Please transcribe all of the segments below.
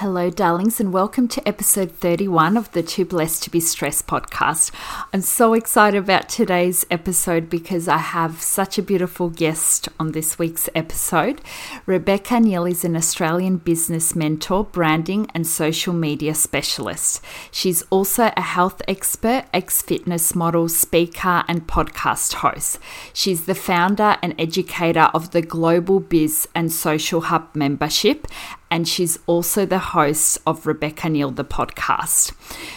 Hello, darlings, and welcome to episode 31 of the Too Blessed to Be Stressed podcast. I'm so excited about today's episode because I have such a beautiful guest on this week's episode. Rebecca Neale is an Australian business mentor, branding, and social media specialist. She's also a health expert, ex fitness model, speaker, and podcast host. She's the founder and educator of the Global Biz and Social Hub membership and she's also the host of Rebecca Neale, the podcast.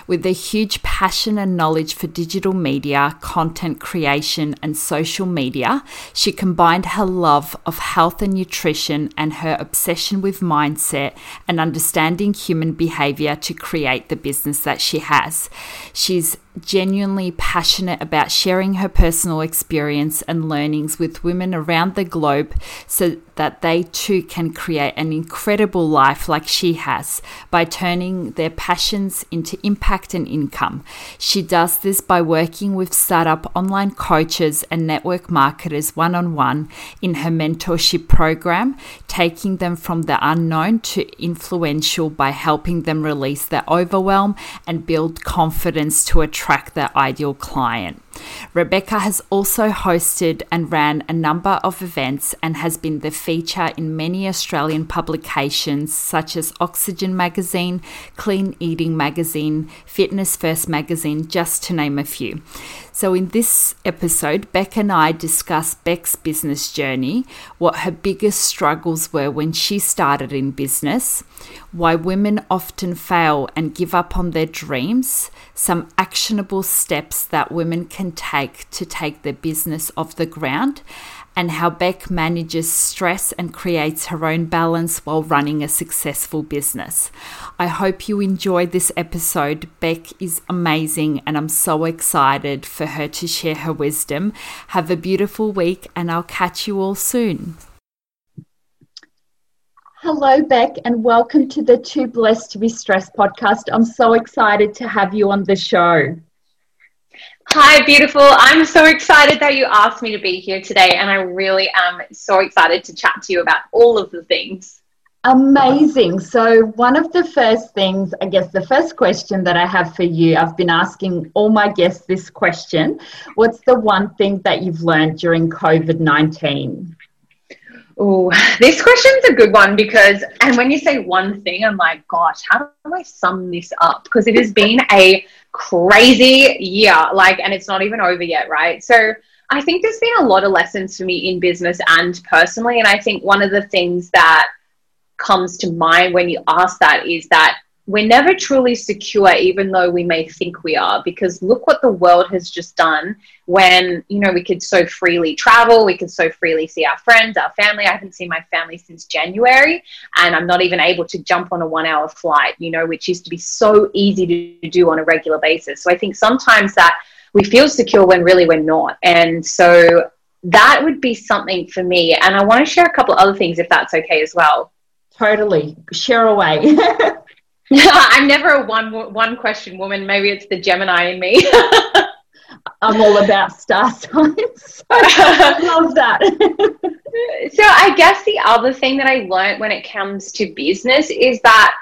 With a huge passion and knowledge for digital media, content creation, and social media, she combined her love of health and nutrition and her obsession with mindset and understanding human behavior to create the business that she has. She's genuinely passionate about sharing her personal experience and learnings with women around the globe so that they too can create an incredible life like she has by turning their passions into impact and income. She does this by working with startup online coaches and network marketers one on one in her mentorship program, taking them from the unknown to influential by helping them release their overwhelm and build confidence to attract attract their ideal client. Rebecca has also hosted and ran a number of events and has been the feature in many Australian publications such as Oxygen Magazine, Clean Eating Magazine, Fitness First Magazine, just to name a few. So, in this episode, Bec and I discuss Bec's business journey, what her biggest struggles were when she started in business, why women often fail and give up on their dreams, some actionable steps that women can take to take their business off the ground, and how Bec manages stress and creates her own balance while running a successful business. I hope you enjoyed this episode. Bec is amazing, and I'm so excited for her to share her wisdom. Have a beautiful week, and I'll catch you all soon. Hello, Bec, and welcome to the Too Blessed to Be Stressed podcast. I'm so excited to have you on the show. Hi, beautiful. I'm so excited that you asked me to be here today, and I really am so excited to chat to you about all of the things. Amazing. So, one of the first things, I guess, the first question that I have for you, I've been asking all my guests this question What's the one thing that you've learned during COVID 19? Oh, this question's a good one because, and when you say one thing, I'm like, gosh, how do I sum this up? Because it has been a crazy year, like, and it's not even over yet, right? So I think there's been a lot of lessons for me in business and personally. And I think one of the things that comes to mind when you ask that is that we're never truly secure even though we may think we are because look what the world has just done when you know we could so freely travel we could so freely see our friends our family. I haven't seen my family since january and i'm not even able to jump on a one hour flight you know which used to be so easy to do on a regular basis. So i think sometimes that we feel secure when really we're not. And so that would be something for me. And i want to share a couple other things if that's okay as well. Totally. Share away I'm never a one one question woman. Maybe it's the Gemini in me. I'm all about star signs. I love that. so I guess the other thing that I learned when it comes to business is that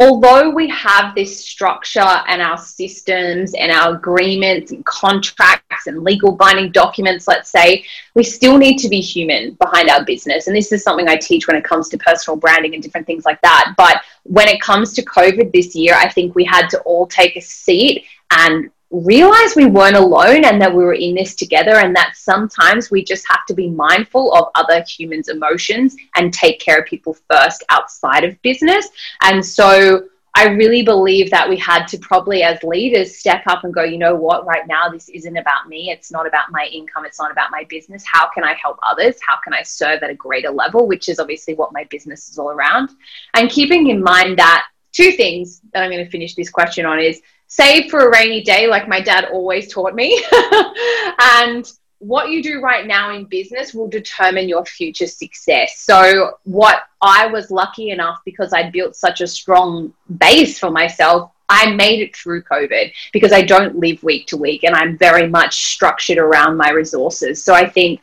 although we have this structure and our systems and our agreements and contracts and legal binding documents, let's say, we still need to be human behind our business. And this is something I teach when it comes to personal branding and different things like that. But when it comes to COVID this year, I think we had to all take a seat and realize we weren't alone and that we were in this together and that sometimes we just have to be mindful of other humans emotions and take care of people first outside of business and so I really believe that we had to probably, as leaders, step up and go, you know what, right now, this isn't about me. It's not about my income. It's not about my business. How can I help others? How can I serve at a greater level, which is obviously what my business is all around. And keeping in mind that two things that I'm going to finish this question on is save for a rainy day, like my dad always taught me. and what you do right now in business will determine your future success. So, what I was lucky enough because I built such a strong base for myself, I made it through COVID because I don't live week to week and I'm very much structured around my resources. So, I think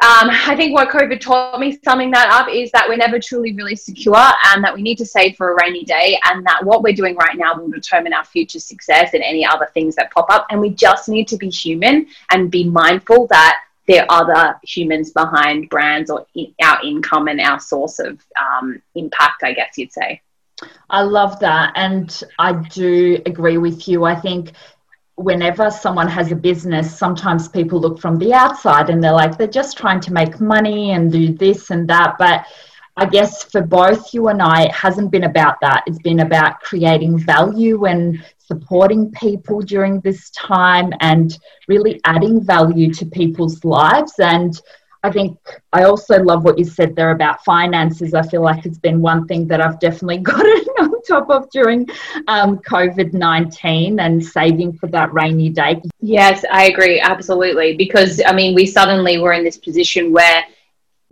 um, I think what COVID taught me, summing that up, is that we're never truly really secure and that we need to save for a rainy day and that what we're doing right now will determine our future success and any other things that pop up. And we just need to be human and be mindful that there are other humans behind brands or our income and our source of um, impact, I guess you'd say. I love that. And I do agree with you. I think whenever someone has a business, sometimes people look from the outside and they're like, they're just trying to make money and do this and that. But I guess for both you and I, it hasn't been about that. It's been about creating value and supporting people during this time and really adding value to people's lives. And I think I also love what you said there about finances. I feel like it's been one thing that I've definitely gotten on top of during um, COVID 19 and saving for that rainy day. Yes, I agree. Absolutely. Because, I mean, we suddenly were in this position where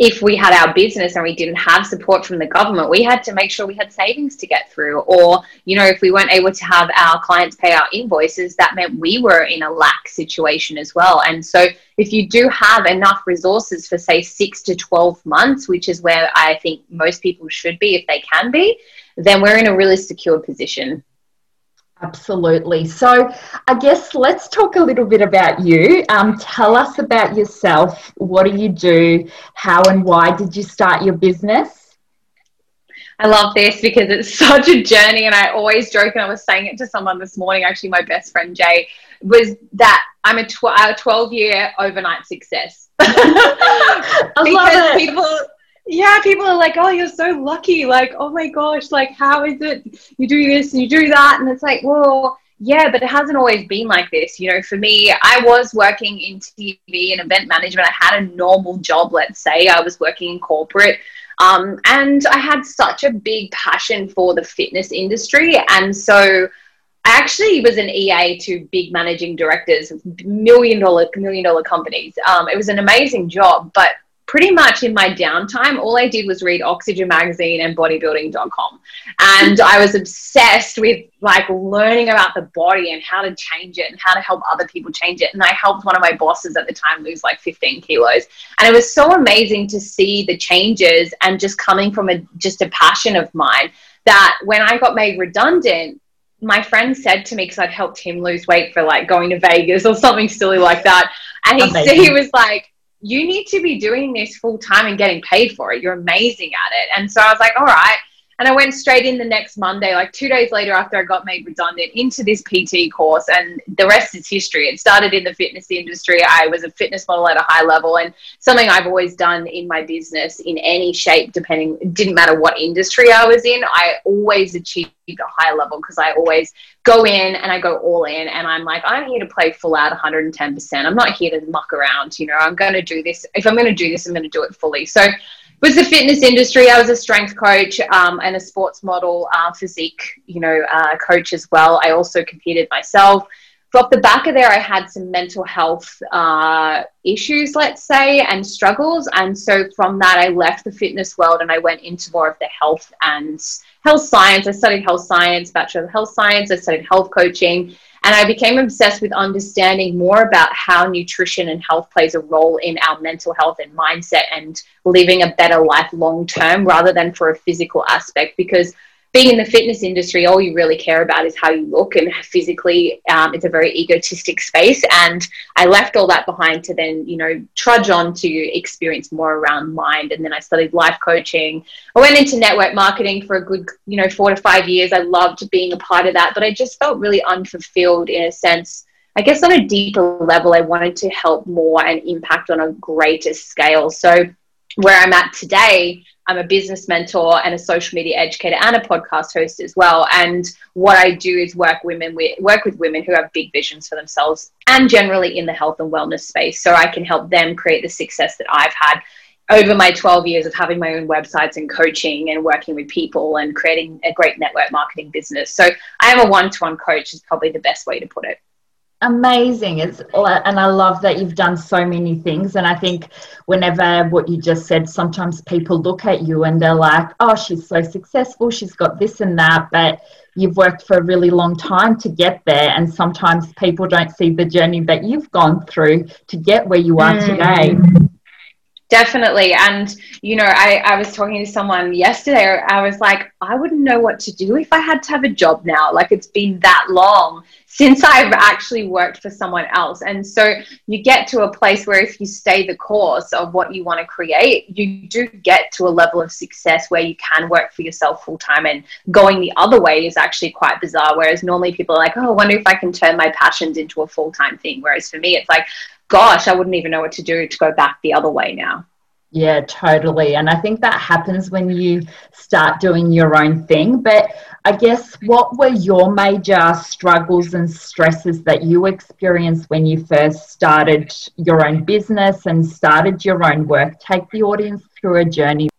if we had our business and we didn't have support from the government, we had to make sure we had savings to get through. Or, you know, if we weren't able to have our clients pay our invoices, that meant we were in a lack situation as well. And so, if you do have enough resources for, say, six to 12 months, which is where I think most people should be if they can be, then we're in a really secure position. Absolutely. So, I guess let's talk a little bit about you. Um, tell us about yourself. What do you do? How and why did you start your business? I love this because it's such a journey, and I always joke, and I was saying it to someone this morning, actually, my best friend Jay, was that I'm a, tw- a 12 year overnight success. I love it. people yeah, people are like, oh, you're so lucky. Like, oh my gosh, like, how is it you do this and you do that? And it's like, well, yeah, but it hasn't always been like this. You know, for me, I was working in TV and event management. I had a normal job, let's say. I was working in corporate. Um, and I had such a big passion for the fitness industry. And so I actually was an EA to big managing directors million dollar, million dollar companies. Um, it was an amazing job, but pretty much in my downtime, all I did was read Oxygen Magazine and bodybuilding.com. And I was obsessed with like learning about the body and how to change it and how to help other people change it. And I helped one of my bosses at the time lose like 15 kilos. And it was so amazing to see the changes and just coming from a just a passion of mine that when I got made redundant, my friend said to me because I'd helped him lose weight for like going to Vegas or something silly like that, and he he was like, you need to be doing this full time and getting paid for it. You're amazing at it. And so I was like, all right. And I went straight in the next Monday, like two days later after I got made redundant, into this PT course. And the rest is history. It started in the fitness industry. I was a fitness model at a high level and something I've always done in my business in any shape, depending, didn't matter what industry I was in. I always achieved a high level because I always go in and I go all in. And I'm like, I'm here to play full out 110%. I'm not here to muck around. You know, I'm going to do this. If I'm going to do this, I'm going to do it fully. So, was the fitness industry. I was a strength coach um, and a sports model uh, physique, you know, uh, coach as well. I also competed myself. Off the back of there, I had some mental health uh, issues, let's say, and struggles. And so from that, I left the fitness world and I went into more of the health and health science. I studied health science, Bachelor of Health Science. I studied health coaching. And I became obsessed with understanding more about how nutrition and health plays a role in our mental health and mindset and living a better life long term rather than for a physical aspect. Because being in the fitness industry, all you really care about is how you look and physically. Um, it's a very egotistic space, and I left all that behind to then, you know, trudge on to experience more around mind. And then I studied life coaching. I went into network marketing for a good, you know, four to five years. I loved being a part of that, but I just felt really unfulfilled in a sense. I guess on a deeper level, I wanted to help more and impact on a greater scale. So where I'm at today I'm a business mentor and a social media educator and a podcast host as well. And what I do is work women with work with women who have big visions for themselves and generally in the health and wellness space. So I can help them create the success that I've had over my 12 years of having my own websites and coaching and working with people and creating a great network marketing business. So I am a one-to-one coach is probably the best way to put it amazing. It's and i love that you've done so many things. And i think whenever what you just said sometimes people look at you and they're like oh she's so successful. She's got this and that. But you've worked for a really long time to get there. And sometimes people don't see the journey that you've gone through to get where you are mm. today definitely. And you know I, I was talking to someone yesterday i was like i wouldn't know what to do if i had to have a job now. Like it's been that long since i've actually worked for someone else. And so you get to a place where if you stay the course of what you want to create you do get to a level of success where you can work for yourself full time and going the other way is actually quite bizarre whereas normally people are like oh i wonder if i can turn my passions into a full time thing. Whereas for me it's like gosh, I wouldn't even know what to do to go back the other way now. Yeah, totally. And I think that happens when you start doing your own thing. But I guess what were your major struggles and stresses that you experienced when you first started your own business and started your own work? Take the audience through a journey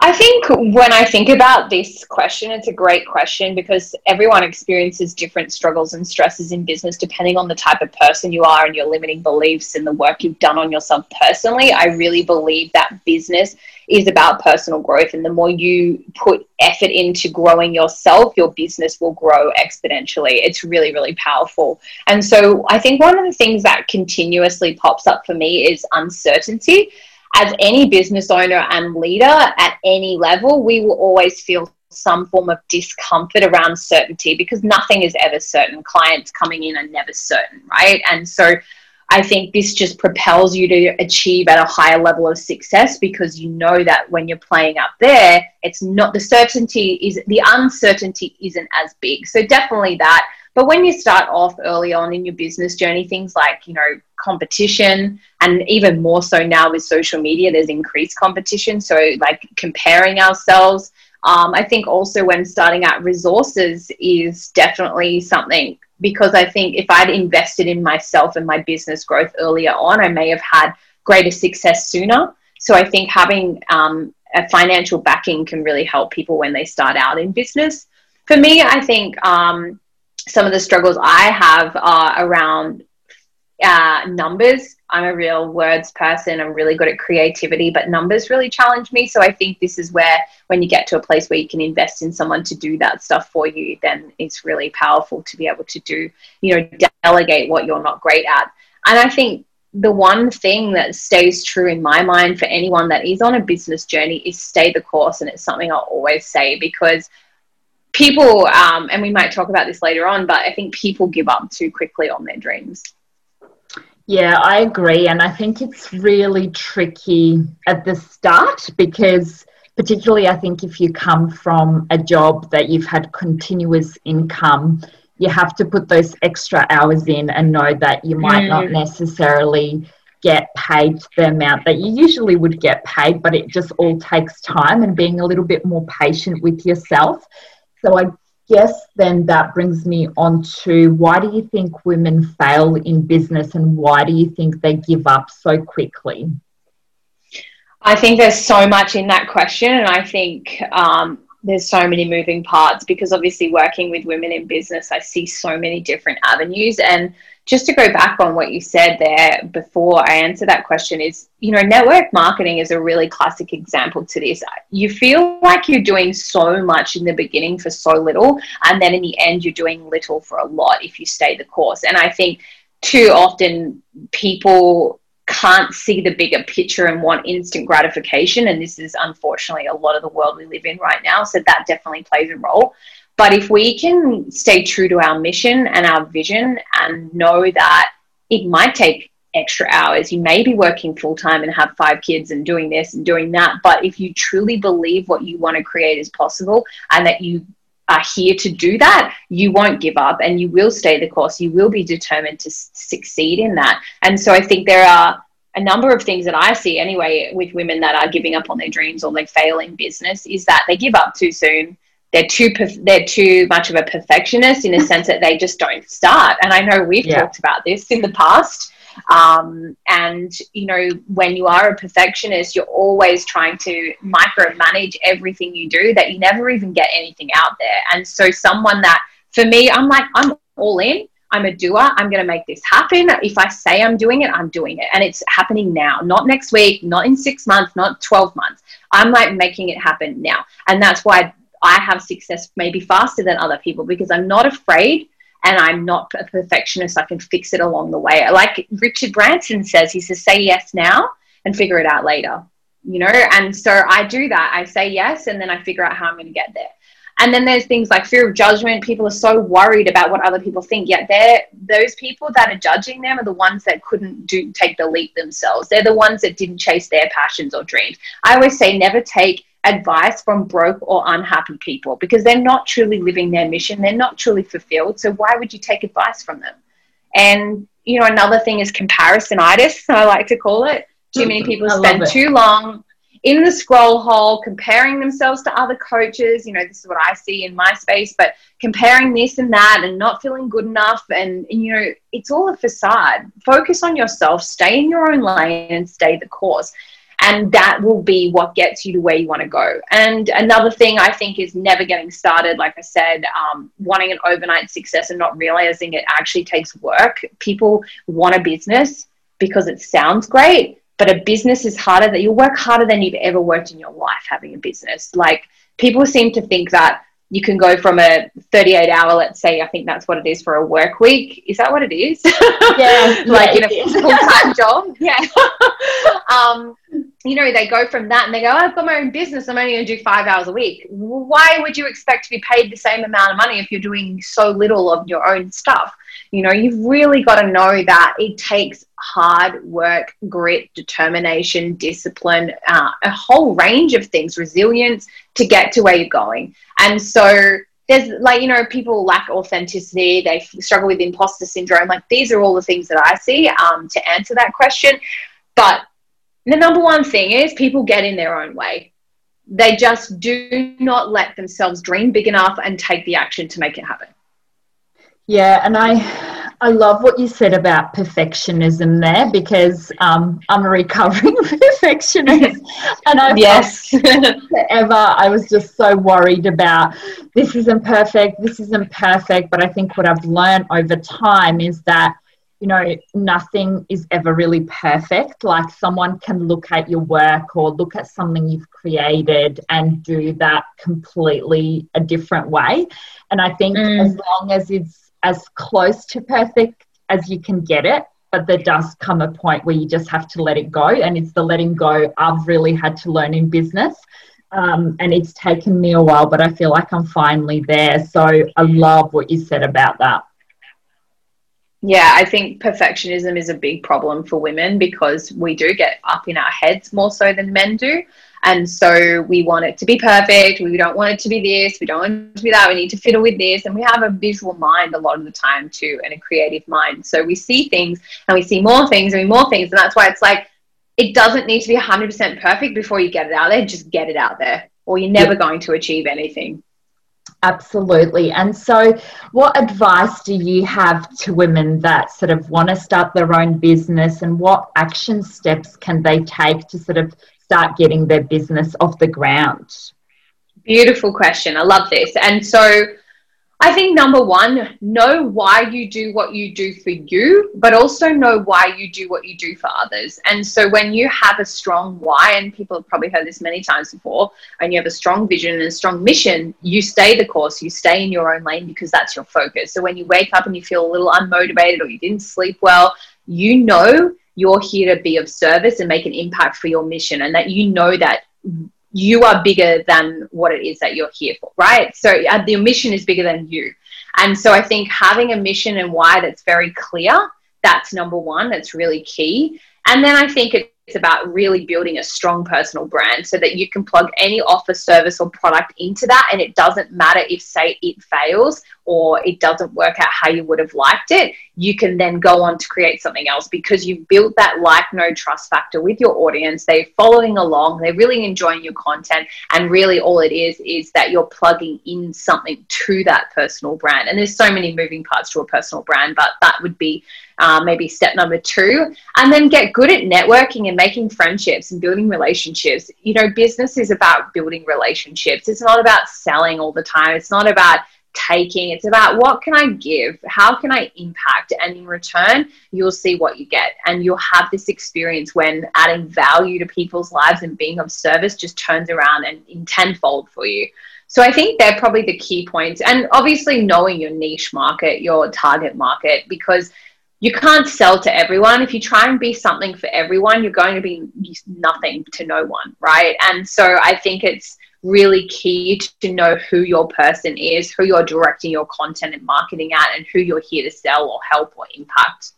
I think when I think about this question, it's a great question because everyone experiences different struggles and stresses in business depending on the type of person you are and your limiting beliefs and the work you've done on yourself personally. I really believe that business is about personal growth, and the more you put effort into growing yourself, your business will grow exponentially. It's really, really powerful. And so I think one of the things that continuously pops up for me is uncertainty as any business owner and leader at any level, we will always feel some form of discomfort around certainty because nothing is ever certain. Clients coming in are never certain, right? And so I think this just propels you to achieve at a higher level of success because you know that when you're playing up there, it's not the certainty is the uncertainty isn't as big. So definitely that. But when you start off early on in your business journey, things like, you know, competition, and even more so now with social media, there's increased competition. So, like comparing ourselves. Um, I think also when starting out resources is definitely something because I think if I'd invested in myself and my business growth earlier on, I may have had greater success sooner. So I think having um, a financial backing can really help people when they start out in business. For me, I think um, some of the struggles I have are around uh, numbers. I'm a real words person. I'm really good at creativity, but numbers really challenge me. So I think this is where, when you get to a place where you can invest in someone to do that stuff for you, then it's really powerful to be able to do, you know, delegate what you're not great at. And I think the one thing that stays true in my mind for anyone that is on a business journey is stay the course. And it's something I'll always say because people, um, and we might talk about this later on, but I think people give up too quickly on their dreams. Yeah, I agree. And I think it's really tricky at the start because, particularly, I think if you come from a job that you've had continuous income, you have to put those extra hours in and know that you might mm. not necessarily get paid the amount that you usually would get paid, but it just all takes time and being a little bit more patient with yourself. So I guess then that brings me on to why do you think women fail in business and why do you think they give up so quickly? I think there's so much in that question, and I think um, there's so many moving parts because obviously working with women in business, I see so many different avenues and just to go back on what you said there before I answer that question is, you know, network marketing is a really classic example to this. You feel like you're doing so much in the beginning for so little, and then in the end, you're doing little for a lot if you stay the course. And I think too often people can't see the bigger picture and want instant gratification. And this is unfortunately a lot of the world we live in right now. So that definitely plays a role. But if we can stay true to our mission and our vision and know that it might take extra hours, you may be working full time and have five kids and doing this and doing that. But if you truly believe what you want to create is possible and that you are here to do that, you won't give up and you will stay the course. You will be determined to succeed in that. And so I think there are a number of things that I see anyway with women that are giving up on their dreams or they fail in business is that they give up too soon. They're too they're too much of a perfectionist in a sense that they just don't start. And I know we've yeah. talked about this in the past. Um, and you know, when you are a perfectionist, you're always trying to micromanage everything you do that you never even get anything out there. And so, someone that for me, I'm like, I'm all in. I'm a doer. I'm going to make this happen. If I say I'm doing it, I'm doing it. And it's happening now, not next week, not in six months, not 12 months. I'm like making it happen now. And that's why I have success maybe faster than other people because I'm not afraid and I'm not a perfectionist. I can fix it along the way. Like Richard Branson says, he says, say yes now and figure it out later, you know? And so I do that. I say yes and then I figure out how I'm going to get there. And then there's things like fear of judgment. People are so worried about what other people think, yet they're those people that are judging them are the ones that couldn't do take the leap themselves. They're the ones that didn't chase their passions or dreams. I always say never take advice from broke or unhappy people because they're not truly living their mission. They're not truly fulfilled. So why would you take advice from them? And you know, another thing is comparisonitis, I like to call it. Too many people spend too long in the scroll hole, comparing themselves to other coaches. You know, this is what I see in my space, but comparing this and that and not feeling good enough. And, and, you know, it's all a facade. Focus on yourself, stay in your own lane and stay the course. And that will be what gets you to where you want to go. And another thing I think is never getting started. Like I said, um, wanting an overnight success and not realizing it actually takes work. People want a business because it sounds great, but a business is harder that you'll work harder than you've ever worked in your life having a business like people seem to think that you can go from a 38 hour let's say i think that's what it is for a work week. Is that what it is? Yeah like in a full-time job? Yeah. Um, you know they go from that and they go oh, i've got my own business. I'm only going to do five hours a week. Why would you expect to be paid the same amount of money if you're doing so little of your own stuff you know, you've really got to know that it takes hard work, grit, determination, discipline, uh, a whole range of things, resilience to get to where you're going. And so there's like, you know, people lack authenticity, they struggle with imposter syndrome. Like, these are all the things that I see um, to answer that question. But the number one thing is people get in their own way. They just do not let themselves dream big enough and take the action to make it happen. Yeah, and I I love what you said about perfectionism there because um, I'm a recovering perfectionist, and I yes forever I was just so worried about this isn't perfect, this isn't perfect. But I think what I've learned over time is that you know nothing is ever really perfect. Like someone can look at your work or look at something you've created and do that completely a different way. And I think mm. as long as it's as close to perfect as you can get it but there does come a point where you just have to let it go and it's the letting go i've really had to learn in business. Um, and it's taken me a while but i feel like i'm finally there. So i love what you said about that. Yeah, I think perfectionism is a big problem for women because we do get up in our heads more so than men do. And so we want it to be perfect. We don't want it to be this. We don't want it to be that. We need to fiddle with this. And we have a visual mind a lot of the time too, and a creative mind. So we see things and we see more things and we more things. And that's why it's like, it doesn't need to be 100% perfect before you get it out there. Just get it out there, or you're never yeah. going to achieve anything. Absolutely. And so, what advice do you have to women that sort of want to start their own business, and what action steps can they take to sort of start getting their business off the ground? Beautiful question. I love this. And so I think number one, know why you do what you do for you, but also know why you do what you do for others. And so when you have a strong why, and people have probably heard this many times before, and you have a strong vision and a strong mission, you stay the course, you stay in your own lane because that's your focus. So when you wake up and you feel a little unmotivated or you didn't sleep well, you know you're here to be of service and make an impact for your mission and that you know that you are bigger than what it is that you're here for, right? So uh, the mission is bigger than you. And so I think having a mission and why that's very clear, that's number one, that's really key. And then I think it it's about really building a strong personal brand so that you can plug any offer, service, or product into that. And it doesn't matter if, say, it fails or it doesn't work out how you would have liked it. You can then go on to create something else because you've built that like, no trust factor with your audience. They're following along, they're really enjoying your content. And really, all it is is that you're plugging in something to that personal brand. And there's so many moving parts to a personal brand, but that would be uh, maybe step number two, and then get good at networking and making friendships and building relationships. You know, business is about building relationships. It's not about selling all the time. It's not about taking. It's about what can I give? How can I impact? And in return, you'll see what you get. And you'll have this experience when adding value to people's lives and being of service just turns around and in tenfold for you. So I think they're probably the key points. And obviously knowing your niche market, your target market, because you can't sell to everyone. If you try and be something for everyone, you're going to be nothing to no one, right? And so I think it's really key to know who your person is, who you're directing your content and marketing at, and who you're here to sell or help or impact.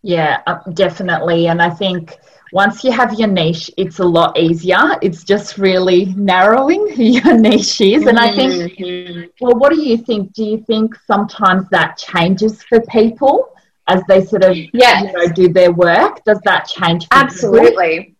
Yeah, uh, definitely. And I think once you have your niche, it's a lot easier. It's just really narrowing who your niche is. And I think, mm-hmm. well, what do you think? Do you think sometimes that changes for people as they sort of yes. you know, do their work? Does that change? Absolutely. People?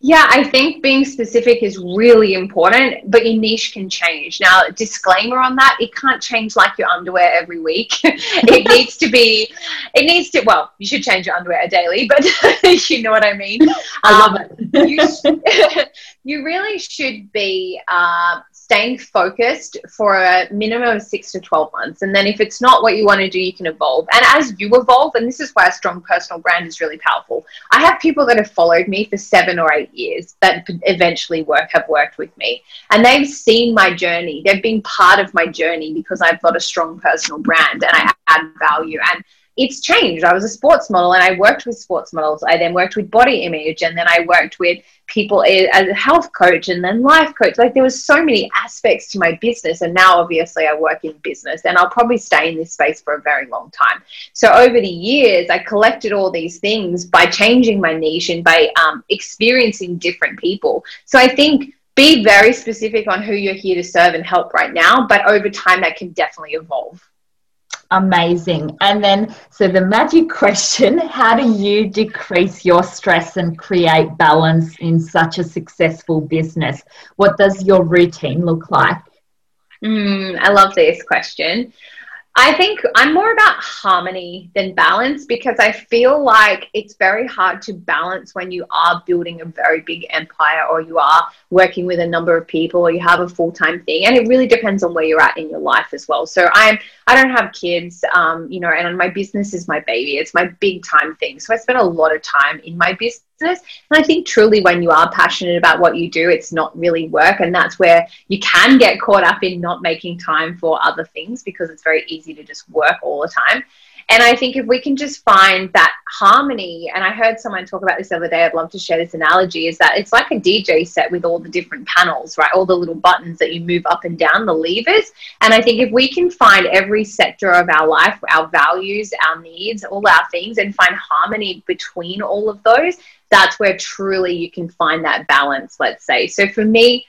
Yeah, I think being specific is really important, but your niche can change. Now, disclaimer on that, it can't change like your underwear every week. it needs to be, it needs to, well, you should change your underwear daily, but you know what I mean. I love um, it. you, you really should be uh, staying focused for a minimum of six to 12 months. And then if it's not what you want to do, you can evolve. And as you evolve, and this is why a strong personal brand is really powerful. I have people that have followed me for seven or eight years that eventually work have worked with me. And they've seen my journey. They've been part of my journey because I've got a strong personal brand and I add value. And it's changed. I was a sports model and I worked with sports models. I then worked with body image and then I worked with people as a health coach and then life coach. Like there was so many aspects to my business. And now obviously I work in business and I'll probably stay in this space for a very long time. So over the years, I collected all these things by changing my niche and by um, experiencing different people. So I think be very specific on who you're here to serve and help right now, but over time that can definitely evolve. Amazing. And then, so the magic question how do you decrease your stress and create balance in such a successful business? What does your routine look like? Mm, I love this question. I think I'm more about harmony than balance because I feel like it's very hard to balance when you are building a very big empire or you are working with a number of people or you have a full-time thing. And it really depends on where you're at in your life as well. So i'm i don't have kids um, you know and my business is my baby. It's my big time thing. So i spend a lot of time in my business and i think truly when you are passionate about what you do it's not really work and that's where you can get caught up in not making time for other things because it's very easy to just work all the time and I think if we can just find that harmony, and I heard someone talk about this the other day, I'd love to share this analogy, is that it's like a DJ set with all the different panels, right? All the little buttons that you move up and down, the levers. And I think if we can find every sector of our life, our values, our needs, all our things, and find harmony between all of those, that's where truly you can find that balance, let's say. So for me,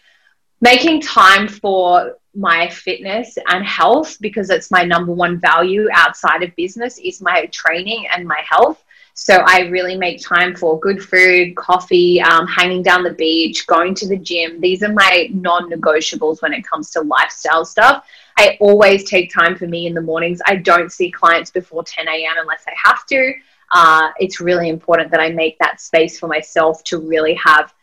making time for my fitness and health because it's my number one value outside of business is my training and my health. So i really make time for good food coffee um, hanging down the beach going to the gym. These are my non-negotiables when it comes to lifestyle stuff i always take time for me in the mornings i don't see clients before 10 a.m unless i have to uh, it's really important that i make that space for myself to really have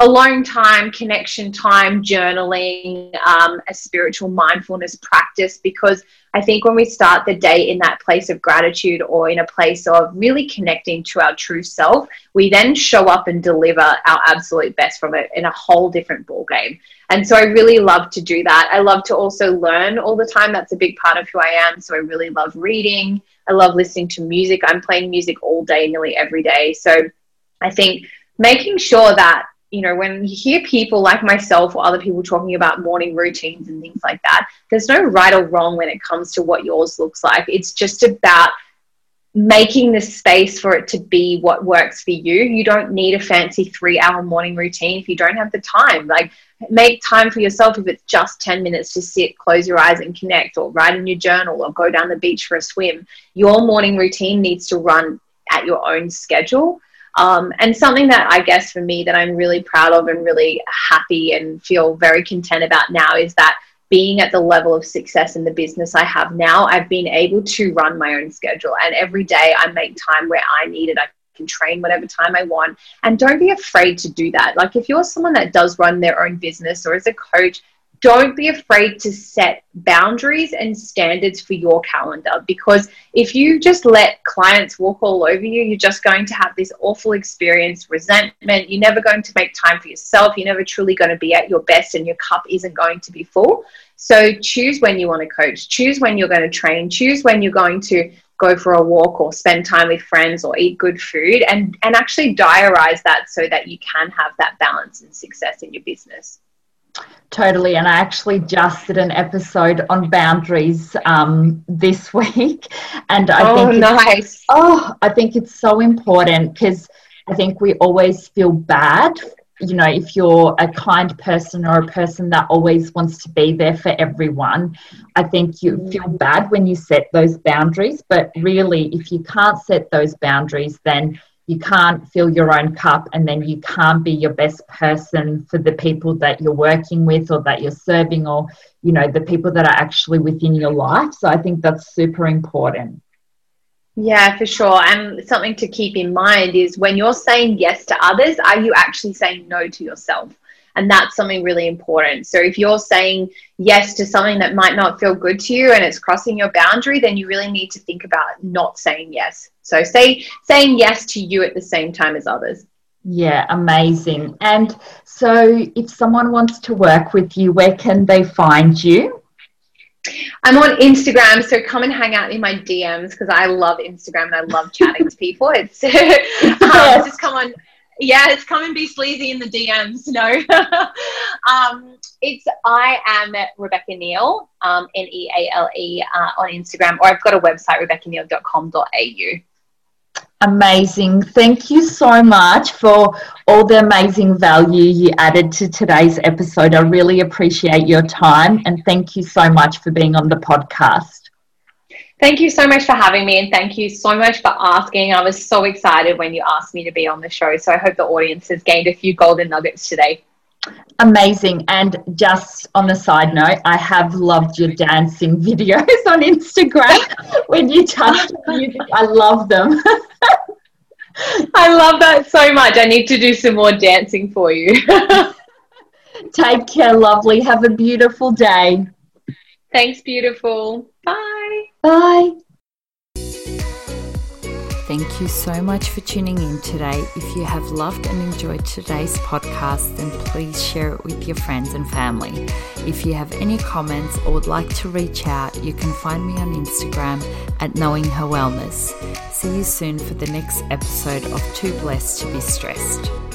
alone time, connection time, journaling, um, a spiritual mindfulness practice. Because I think when we start the day in that place of gratitude or in a place of really connecting to our true self, we then show up and deliver our absolute best from it in a whole different ball game. And so I really love to do that. I love to also learn all the time. That's a big part of who I am. So I really love reading. I love listening to music. I'm playing music all day, nearly every day. So I think making sure that you know, when you hear people like myself or other people talking about morning routines and things like that, there's no right or wrong when it comes to what yours looks like. It's just about making the space for it to be what works for you. You don't need a fancy three hour morning routine if you don't have the time. Like, make time for yourself if it's just 10 minutes to sit, close your eyes, and connect, or write in your journal, or go down the beach for a swim. Your morning routine needs to run at your own schedule. Um, and something that I guess for me that I'm really proud of and really happy and feel very content about now is that being at the level of success in the business I have now, I've been able to run my own schedule. And every day I make time where I need it. I can train whatever time I want. And don't be afraid to do that. Like if you're someone that does run their own business or as a coach, don't be afraid to set boundaries and standards for your calendar because if you just let clients walk all over you, you're just going to have this awful experience, resentment. You're never going to make time for yourself. You're never truly going to be at your best, and your cup isn't going to be full. So choose when you want to coach, choose when you're going to train, choose when you're going to go for a walk or spend time with friends or eat good food and and actually diarize that so that you can have that balance and success in your business Totally, and I actually just did an episode on boundaries um, this week, and I oh, think nice. Oh, I think it's so important because I think we always feel bad. You know, if you're a kind person or a person that always wants to be there for everyone, I think you mm. feel bad when you set those boundaries. But really, if you can't set those boundaries, then you can't fill your own cup and then you can't be your best person for the people that you're working with or that you're serving or you know the people that are actually within your life. So i think that's super important yeah for sure and something to keep in mind is when you're saying yes to others are you actually saying no to yourself and that's something really important. So if you're saying yes to something that might not feel good to you and it's crossing your boundary, then you really need to think about not saying yes. So say saying yes to you at the same time as others. Yeah, amazing. And so if someone wants to work with you, where can they find you? I'm on Instagram, so come and hang out in my DMs because I love Instagram and I love chatting to people. It's um, just come on yeah, it's come and be sleazy in the DMs. No, um, it's I am Rebecca Neale, um, N E A L E, uh, on Instagram, or I've got a website, rebeccaneale.com.au. Amazing. Thank you so much for all the amazing value you added to today's episode. I really appreciate your time and thank you so much for being on the podcast. Thank you so much for having me and thank you so much for asking. I was so excited when you asked me to be on the show. So I hope the audience has gained a few golden nuggets today. Amazing. And just on the side note, I have loved your dancing videos on Instagram when you touch music. I love them. I love that so much. I need to do some more dancing for you. Take care, lovely. Have a beautiful day. Thanks, beautiful. Bye. Bye. Thank you so much for tuning in today. If you have loved and enjoyed today's podcast, then please share it with your friends and family. If you have any comments or would like to reach out, you can find me on Instagram at Knowing Her Wellness. See you soon for the next episode of Too Blessed to Be Stressed.